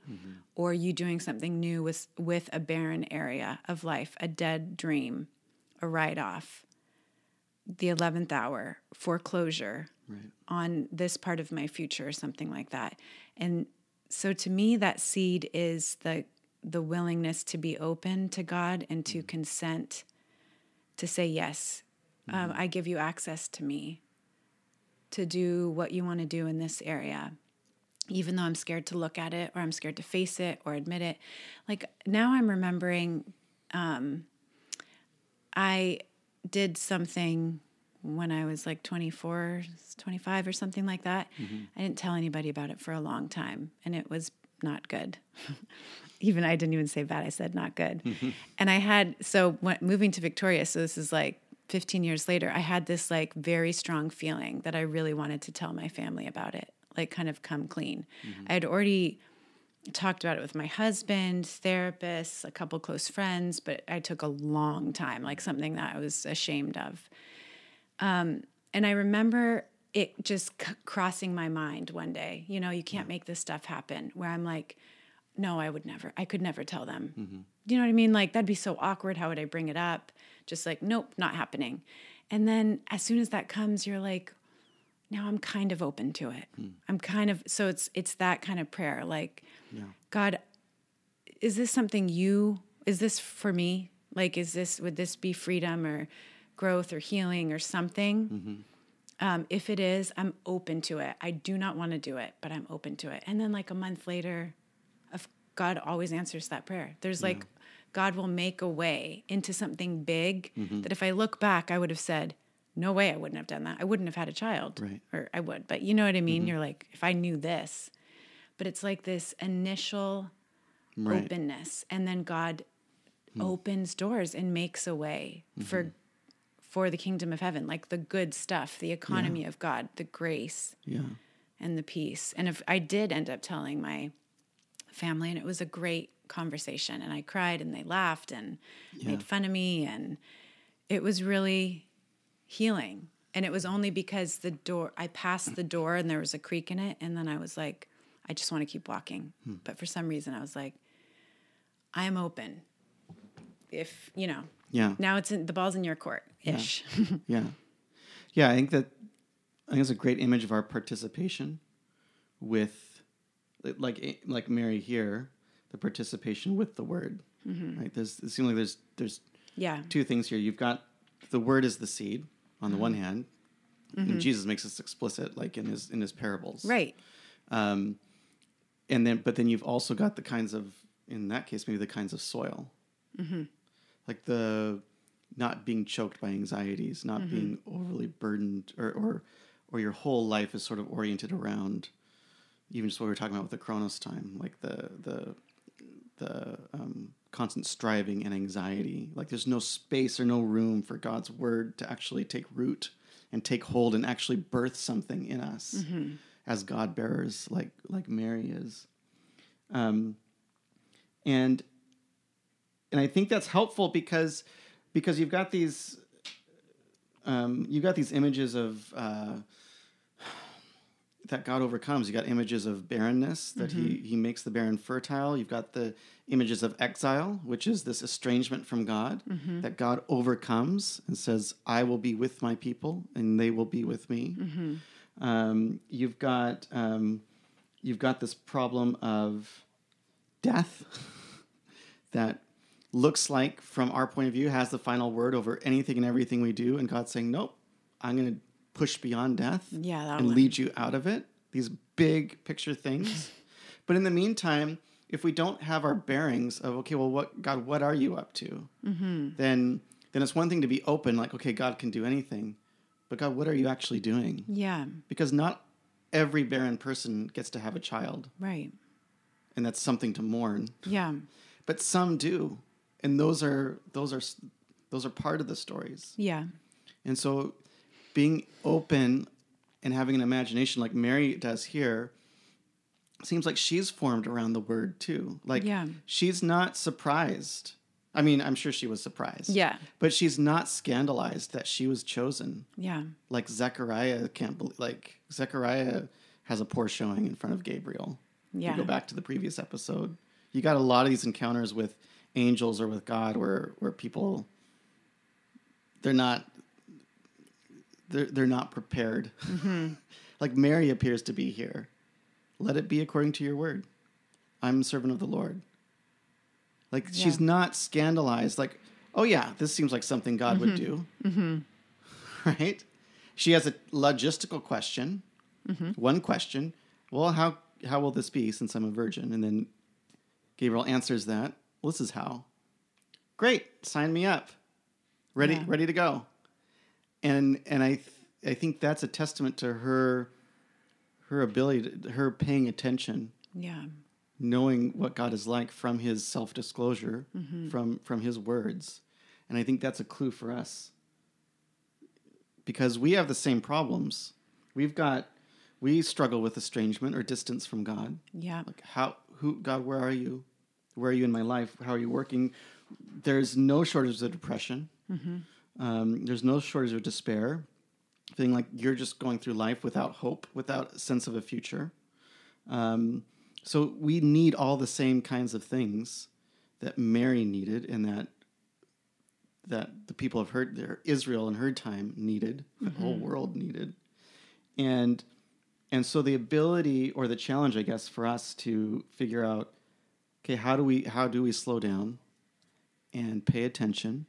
or you doing something new with with a barren area of life a dead dream a write-off the 11th hour foreclosure Right. on this part of my future or something like that and so to me that seed is the the willingness to be open to god and to consent to say yes um, i give you access to me to do what you want to do in this area even though I'm scared to look at it or I'm scared to face it or admit it. Like now I'm remembering um, I did something when I was like 24, 25 or something like that. Mm-hmm. I didn't tell anybody about it for a long time and it was not good. even I didn't even say bad, I said not good. Mm-hmm. And I had, so when, moving to Victoria, so this is like 15 years later, I had this like very strong feeling that I really wanted to tell my family about it, like kind of come clean. Mm-hmm. I had already talked about it with my husband, therapists, a couple close friends, but I took a long time, like something that I was ashamed of. Um, and I remember it just c- crossing my mind one day. You know, you can't mm-hmm. make this stuff happen. Where I'm like, no, I would never. I could never tell them. Mm-hmm. You know what I mean? Like that'd be so awkward. How would I bring it up? Just like, nope, not happening. And then as soon as that comes, you're like, now I'm kind of open to it. Hmm. I'm kind of so it's it's that kind of prayer. Like, God, is this something you? Is this for me? Like, is this would this be freedom or growth or healing or something? Mm-hmm. Um, if it is, I'm open to it. I do not want to do it, but I'm open to it. And then, like a month later, God always answers that prayer. There's like God will make a way into something big mm-hmm. that if I look back, I would have said, "No way, I wouldn't have done that. I wouldn't have had a child, Right. or I would." But you know what I mean? Mm-hmm. You're like, if I knew this, but it's like this initial Right. openness, and then God hmm. opens doors and makes a way for for the kingdom of heaven, like the good stuff, the economy of God, the grace Yeah. and the peace. And if I did end up telling my family, and it was a great conversation, and I cried, and they laughed and made fun of me, and it was really healing. And it was only because the door, I passed the door, and there was a creak in it, and then I was like, I just want to keep walking. Hmm. But for some reason, I was like, I'm open. If you know, Yeah. now it's in the ball's in your court ish. Yeah. Yeah, I think that I think it's a great image of our participation with like eh, like Mary here, the participation with the word. Mm-hmm. Right? There's it seems like there's there's yeah. two things here. You've got the word is the seed on the one mm-hmm. hand, and mm-hmm. Jesus makes this explicit like in his in his parables. Right. Um, and then but then you've also got the kinds of in that case maybe the kinds of soil like the not being choked by anxieties not being overly burdened or, or or your whole life is sort of oriented around even just what we were talking about with the chronos time like the the the um, constant striving and anxiety. Like there's no space or no room for god's word to actually take root and take hold and actually birth something in us as god bearers like like mary is. Um, and and I think that's helpful because because you've got these um, you've got these images of uh, that God overcomes. You've got images of barrenness that he he makes the barren fertile. You've got the images of exile, which is this estrangement from God that God overcomes and says, "I will be with my people, and they will be with me." Um, you've got um, you've got this problem of death that looks like, from our point of view, has the final word over anything and everything we do. And God's saying, nope, I'm going to push beyond death Yeah, and one. lead you out of it. These big picture things. but in the meantime, if we don't have our bearings of, okay, well, what, God, what are you up to? Mm-hmm. Then, then it's one thing to be open, like, okay, God can do anything. But God, what are you actually doing? Yeah. Because not every barren person gets to have a child, Right. and that's something to mourn Yeah. but some do and those are those are those are part of the stories Yeah. And so being open and having an imagination like Mary does here seems like she's formed around the word too. Like Yeah. she's not surprised. I mean, I'm sure she was surprised. Yeah. But she's not scandalized that she was chosen. Yeah. Like Zechariah can't believe like Zechariah has a poor showing in front of Gabriel. If Yeah. You go back to the previous episode. You got a lot of these encounters with angels or with God where where people they're not they're they're not prepared. Mm-hmm. like Mary appears to be here. Let it be according to your word. I'm a servant of the Lord. Like she's not scandalized. Like, oh yeah, this seems like something God would mm-hmm. do. Mm-hmm. Right? She has a logistical question. One question. Well, how how will this be since I'm a virgin? And then Gabriel answers that. Well, this is how. Great, sign me up. Ready, Yeah. ready to go. And and I th- I think that's a testament to her her ability, to, her paying attention, Yeah. knowing what God is like from His self disclosure, mm-hmm. from from His words, and I think that's a clue for us because we have the same problems. We've got we struggle with estrangement or distance from God. Yeah. Like how who God, where are you? Where are you in my life? How are you working? There's no shortage of depression. Um, there's no shortage of despair. Feeling like you're just going through life without hope, without a sense of a future. Um, so we need all the same kinds of things that Mary needed, and that that the people of her their Israel in her time needed, the whole world needed, and and so the ability or the challenge, I guess, for us to figure out, okay, how do we how do we slow down and pay attention,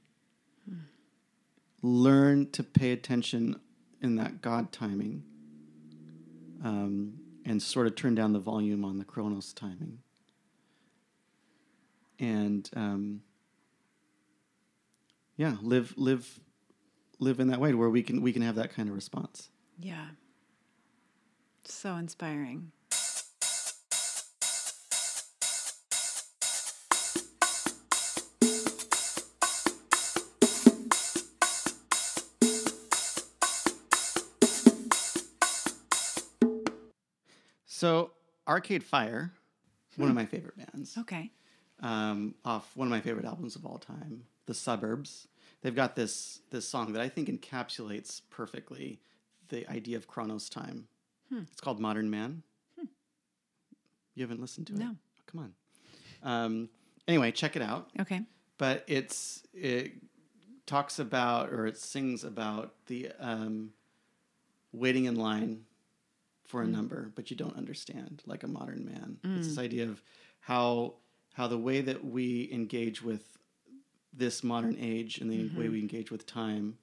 learn to pay attention in that God timing, um, and sort of turn down the volume on the Chronos timing, and um, yeah, live live live in that way where we can we can have that kind of response. Yeah. So inspiring. So Arcade Fire, one of my favorite bands, Okay. um, off one of my favorite albums of all time, The Suburbs. They've got this this song that I think encapsulates perfectly the idea of Chronos time. It's called Modern Man. You haven't listened to it? No. Oh, come on. Um, anyway, check it out. Okay. But it's it talks about or it sings about the um, waiting in line for a mm. number, but you don't understand, like a modern man. It's this mm. idea of how how the way that we engage with this modern age and the mm-hmm. way we engage with time,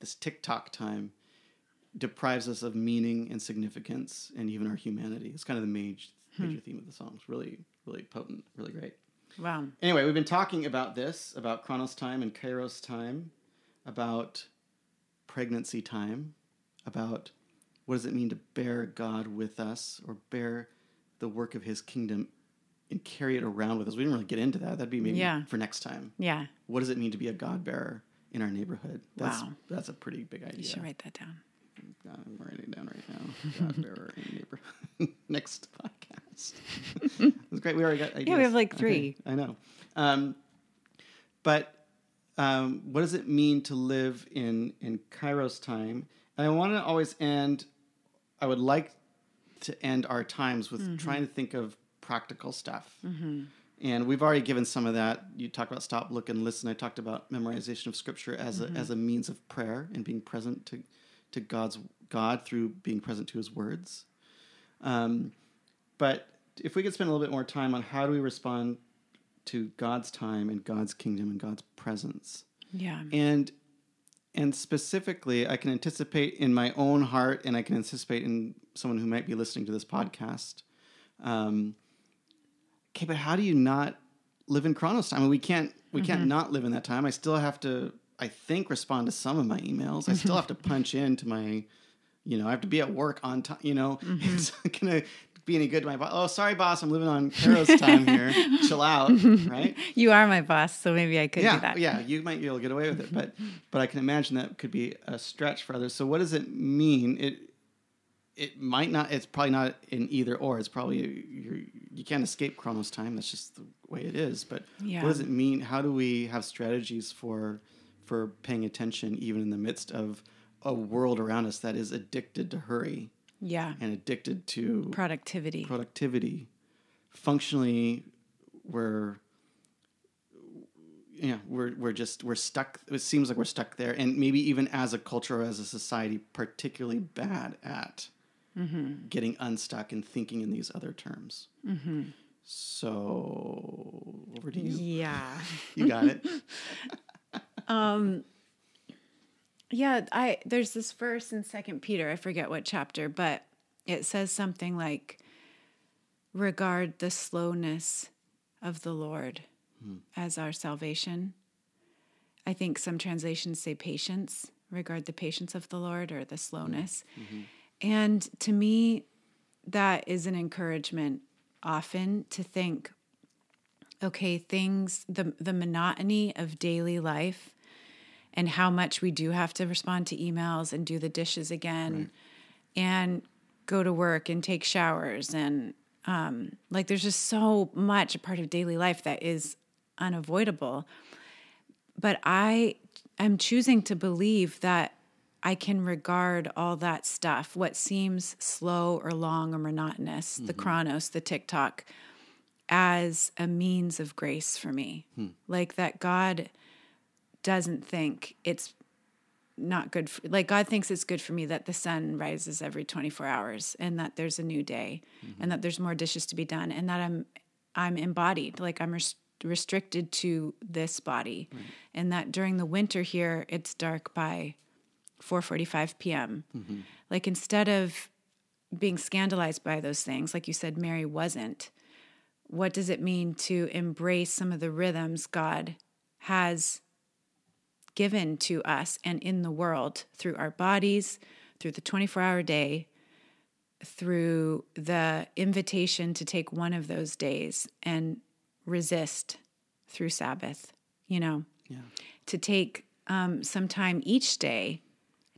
this TikTok time, deprives us of meaning and significance and even our humanity. It's kind of the major, hmm. major theme of the song. It's really, really potent, really great. Wow. Anyway, we've been talking about this, about Chronos time and Kairos time, about pregnancy time, about what does it mean to bear God with us or bear the work of his kingdom and carry it around with us. We didn't really get into that. That'd be maybe Yeah. for next time. Yeah. What does it mean to be a God bearer in our neighborhood? That's, Wow. That's a pretty big idea. You should write that down. I'm writing it down right now. God bearer in neighborhood. Next podcast. It's great. We already got ideas. Yeah, we have like Okay, three. I know. Um, but um, what does it mean to live in in Kairos time? And I want to always end. I would like to end our times with Mm-hmm. trying to think of practical stuff. And we've already given some of that. You talked about stop, look, and listen. I talked about memorization of scripture as Mm-hmm. a as a means of prayer and being present to to God's God through being present to His words. Um, but if we could spend a little bit more time on how do we respond to God's time and God's kingdom and God's presence, Yeah. and and specifically, I can anticipate in my own heart, and I can anticipate in someone who might be listening to this podcast. Um, okay, but how do you not live in Chronos time? I mean, we can't we can't not live in that time. I still have to, I think, respond to some of my emails. I still have to punch into my, you know, I have to be at work on time. You know, it's gonna be any good to my boss. Oh, sorry, boss, I'm living on Kairos time here. Chill out, right? You are my boss, so maybe I could yeah, do that. yeah, you might be able to get away with it, but but I can imagine that could be a stretch for others. So what does it mean? It it might not. It's probably not an either or. It's probably you you can't escape Chronos time. That's just the way it is. But Yeah. what does it mean? How do we have strategies for for paying attention even in the midst of a world around us that is addicted to hurry Yeah. and addicted to Productivity. productivity. Functionally, we're yeah, we're we're just we're stuck. It seems like we're stuck there, and maybe even as a culture or as a society, particularly bad at mm-hmm. getting unstuck and thinking in these other terms. Mm-hmm. So over to you. yeah. You got it. Um, Yeah, I there's this verse in Second Peter, I forget what chapter, but it says something like regard the slowness of the Lord hmm. as our salvation. I think some translations say patience, regard the patience of the Lord or the slowness. Hmm. Mm-hmm. And to me, that is an encouragement often to think okay, things the the monotony of daily life and how much we do have to respond to emails and do the dishes again and go to work and take showers and um, like there's just so much a part of daily life that is unavoidable. But i am choosing to believe that i can regard all that stuff what seems slow or long or monotonous the chronos the tiktok as a means of grace for me. Like that god doesn't think it's not good for, like god thinks it's good for me that the sun rises every 24 hours and that there's a new day and that there's more dishes to be done and that i'm i'm embodied like i'm res- restricted to this body. And that during the winter here it's dark by 4:45 p.m. Mm-hmm. like instead of being scandalized by those things like you said Mary wasn't what does it mean to embrace some of the rhythms God has given to us and in the world through our bodies, through the 24 hour day, through the invitation to take one of those days and resist through Sabbath, you know, Yeah. to take um, some time each day,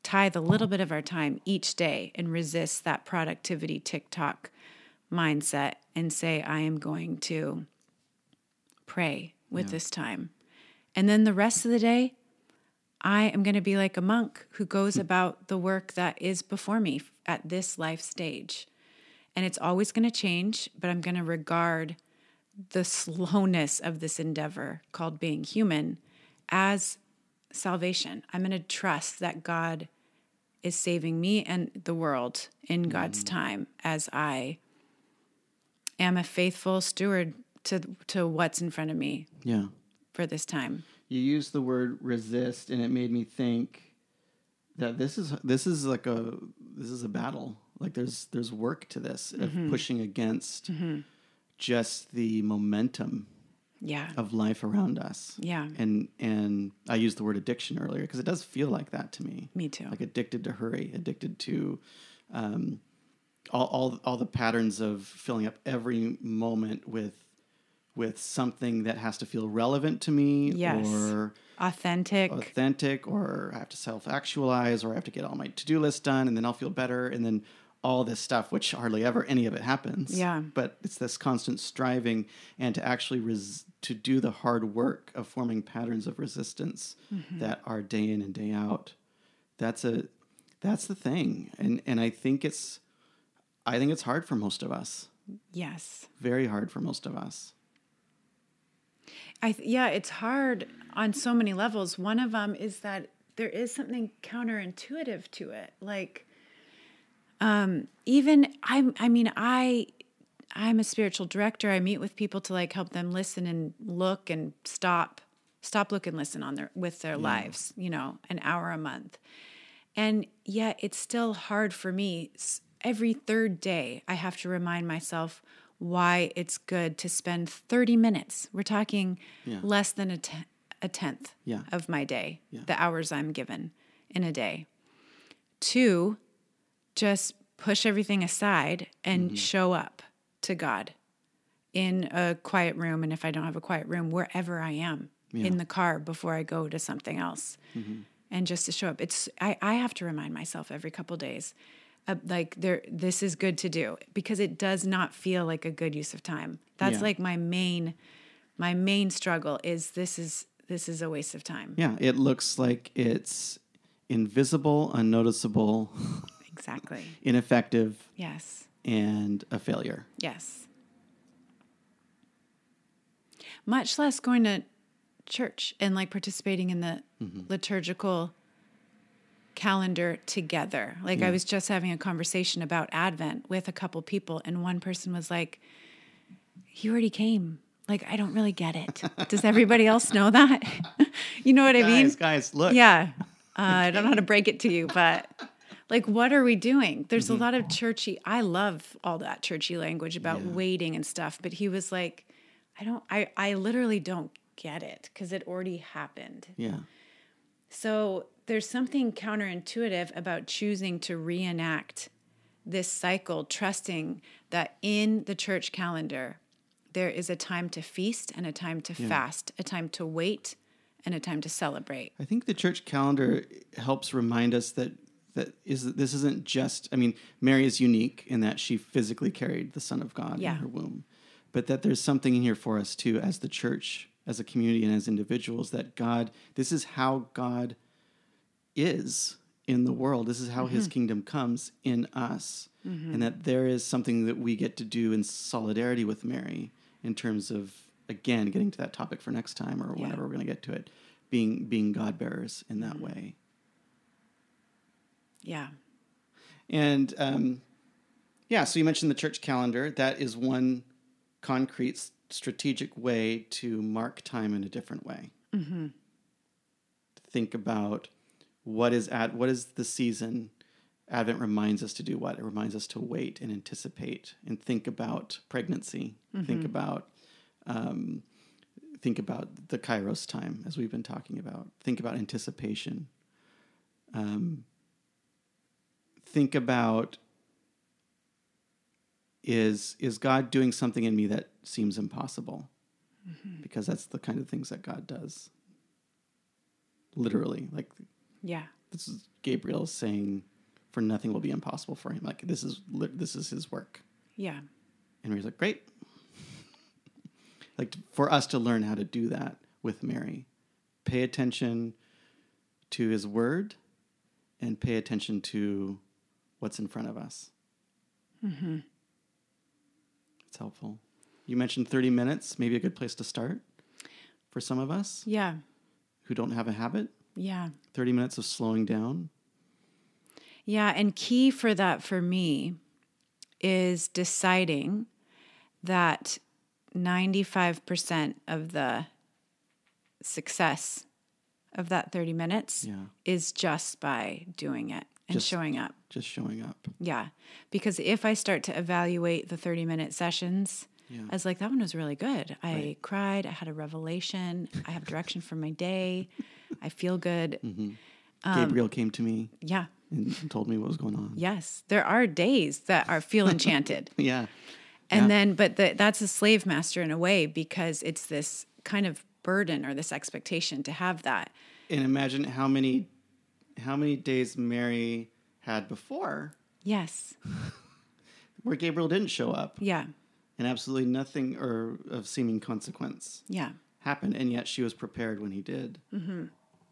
tithe a little bit of our time each day and resist that productivity TikTok mindset and say, I am going to pray with this time. And then the rest of the day, I am going to be like a monk who goes about the work that is before me at this life stage. And it's always going to change, but I'm going to regard the slowness of this endeavor called being human as salvation. I'm going to trust that God is saving me and the world in God's mm-hmm. time as I am a faithful steward to to what's in front of me Yeah. for this time. You used the word resist and it made me think that this is this is like a this is a battle like there's there's work to this of pushing against just the momentum Yeah. of life around us Yeah. and and i used the word addiction earlier because it does feel like that to me Me too. like addicted to hurry addicted to um all, all all the patterns of filling up every moment with with something that has to feel relevant to me Yes. or Authentic. authentic or I have to self actualize or I have to get all my to do list done and then I'll feel better and then all this stuff, which hardly ever any of it happens. Yeah. But it's this constant striving and to actually res- to do the hard work of forming patterns of resistance Mm-hmm. that are day in and day out. That's a that's the thing. And and I think it's I think it's hard for most of us. yes. Very hard for most of us. I th- yeah, it's hard on so many levels. One of them is that there is something counterintuitive to it. Like um even I I mean I I'm a spiritual director. I meet with people to like help them listen and look and stop stop look and listen on their with their lives, you know, an hour a month. And yet it's still hard for me. Every third day, I have to remind myself why it's good to spend 30 minutes. We're talking Yeah. less than a, a tenth Yeah. of my day, Yeah. the hours I'm given in a day. Two, just push everything aside and Mm-hmm. show up to God in a quiet room. And if I don't have a quiet room, wherever I am in the car before I go to something else. Mm-hmm. And just to show up, it's I, I have to remind myself every couple days, uh, like there, this is good to do because it does not feel like a good use of time. That's Yeah. like my main, my main struggle is this is this is a waste of time. Yeah, it looks like it's invisible, unnoticeable, Exactly. ineffective, Yes. and a failure. Yes. Much less going to church and like participating in the liturgical calendar together. Like I was just having a conversation about Advent with a couple people, and one person was like, "He already came. Like, I don't really get it. Does everybody else know that? you know what I mean? Guys, guys, look. Yeah. Uh, I don't know how to break it to you, but like, what are we doing? There's a lot of churchy, I love all that churchy language about waiting and stuff, but he was like, I don't, I, I literally don't get it because it already happened. Yeah. So there's something counterintuitive about choosing to reenact this cycle, trusting that in the church calendar, there is a time to feast and a time to fast, a time to wait and a time to celebrate. I think the church calendar helps remind us that that is this isn't just I mean Mary is unique in that she physically carried the son of God Yeah. in her womb. But that there's something in here for us too as the church, as a community and as individuals that God this is how God is in the world. This is how his mm-hmm. kingdom comes in us. Mm-hmm. And that there is something that we get to do in solidarity with Mary in terms of again getting to that topic for next time or whenever we're going to get to it being being god bearers in that mm-hmm. way. Yeah. and um, yeah so you mentioned the church calendar. That is one concrete strategic way to mark time in a different way. Think about what is at what is the season advent reminds us to do what? It reminds us to wait and anticipate and think about pregnancy. Think about um, think about the kairos time as we've been talking about. Think about anticipation. Um, think about is is god doing something in me that seems impossible? Because that's the kind of things that god does. Literally like Yeah. this is gabriel saying for nothing will be impossible for him like this is this is his work Yeah. and Mary's like, great. like for us to learn how to do that with Mary, pay attention to his word and pay attention to what's in front of us. Mm-hmm. It's helpful. You mentioned 30 minutes, maybe a good place to start for some of us Yeah. who don't have a habit. Yeah. 30 minutes of slowing down. Yeah. And key for that for me is deciding that 95% of the success of that 30 minutes Yeah. is just by doing it and Just- showing up. Just showing up. Yeah. Because if I start to evaluate the 30 minute sessions, Yeah. I was like, that one was really good. I cried. I had a revelation. I have direction for my day. I feel good. Um, Gabriel came to me Yeah. and told me what was going on. Yes. There are days that are feel enchanted. Yeah. And Yeah. then, but the, that's a slave master in a way because it's this kind of burden or this expectation to have that. and imagine how many how many days Mary had before Yes. where Gabriel didn't show up Yeah. And absolutely nothing or of seeming consequence Yeah. happened and yet she was prepared when he did mm-hmm.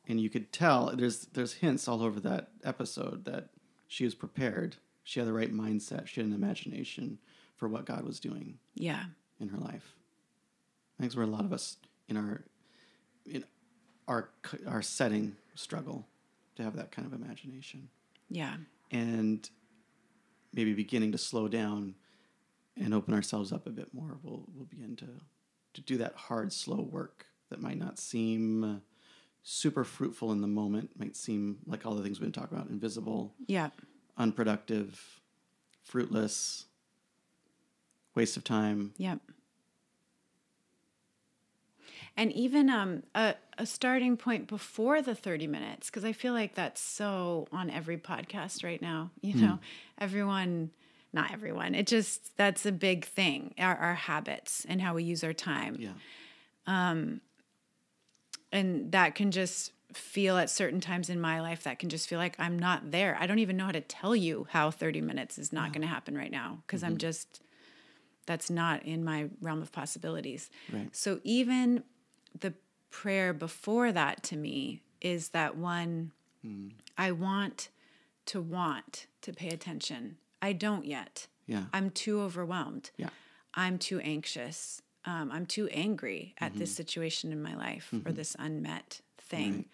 and you could tell there's there's hints all over that episode that she was prepared she had the right mindset she had an imagination for what God was doing Yeah. in her life I think it's where a lot of us in our in our our setting struggle to have that kind of imagination Yeah. and maybe beginning to slow down and open ourselves up a bit more, we'll we'll begin to to do that hard, slow work that might not seem super fruitful in the moment, might seem like all the things we've been talking about, invisible, Yeah. unproductive, fruitless, waste of time. Yep. And even um, a, a starting point before the 30 minutes, because I feel like that's so on every podcast right now. You know, everyone, not everyone, it just, that's a big thing, our, our habits and how we use our time. Yeah. Um, and that can just feel at certain times in my life that can just feel like I'm not there. I don't even know how to tell you how 30 minutes is not going to happen right now because I'm mm-hmm. just that's not in my realm of possibilities. Right. So even the prayer before that to me is that one mm. I want to want to pay attention. I don't yet. Yeah. I'm too overwhelmed. Yeah. I'm too anxious. Um, I'm too angry at this mm-hmm. situation in my life or mm-hmm. this unmet thing.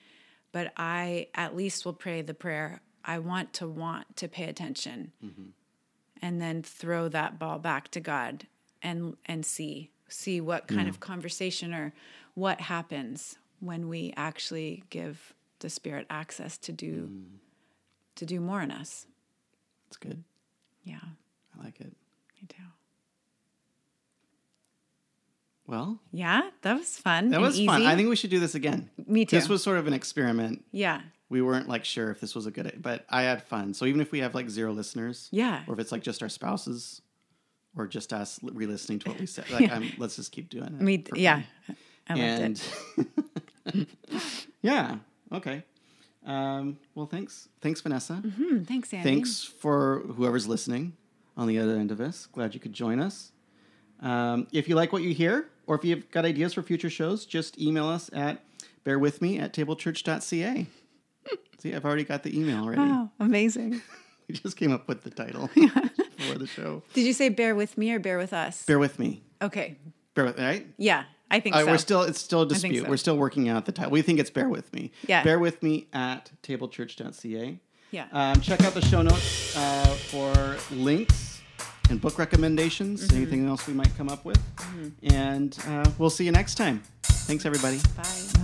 But I at least will pray the prayer I want to want to pay attention mm-hmm. and then throw that ball back to God and and see see what kind of conversation or what happens when we actually give the spirit access to do mm. to do more in us. That's good. Yeah, I like it. me too. Well, Yeah, that was fun. that and was fun. I think we should do this again. Me too. This was sort of an experiment. yeah. We weren't like sure if this was a good, but I had fun. So even if we have like zero listeners, Yeah. or if it's like just our spouses, or just us re-listening to what we said, like I'm, let's just keep doing it. Me, yeah. I loved it. yeah, okay. Um, well, thanks, thanks, Vanessa. Hmm, thanks, Andy. Thanks for whoever's listening on the other end of this. Glad you could join us. Um, if you like what you hear, or if you've got ideas for future shows, just email us at bearwithme at tablechurch.ca. See, I've already got the email already. Wow, amazing. We just came up with the title for the show. Did you say bear with me or bear with us? Bear with me. Okay. Bear with me, right? Yeah, I think Uh, so. We're still it's still a dispute. so. We're still working out the title. We think it's bear with me. Yeah. Bear with me at tablechurch.ca. yeah. Um, check out the show notes uh, for links and book recommendations, Mm-hmm. anything else we might come up with. And uh, we'll see you next time. Thanks, everybody. Bye.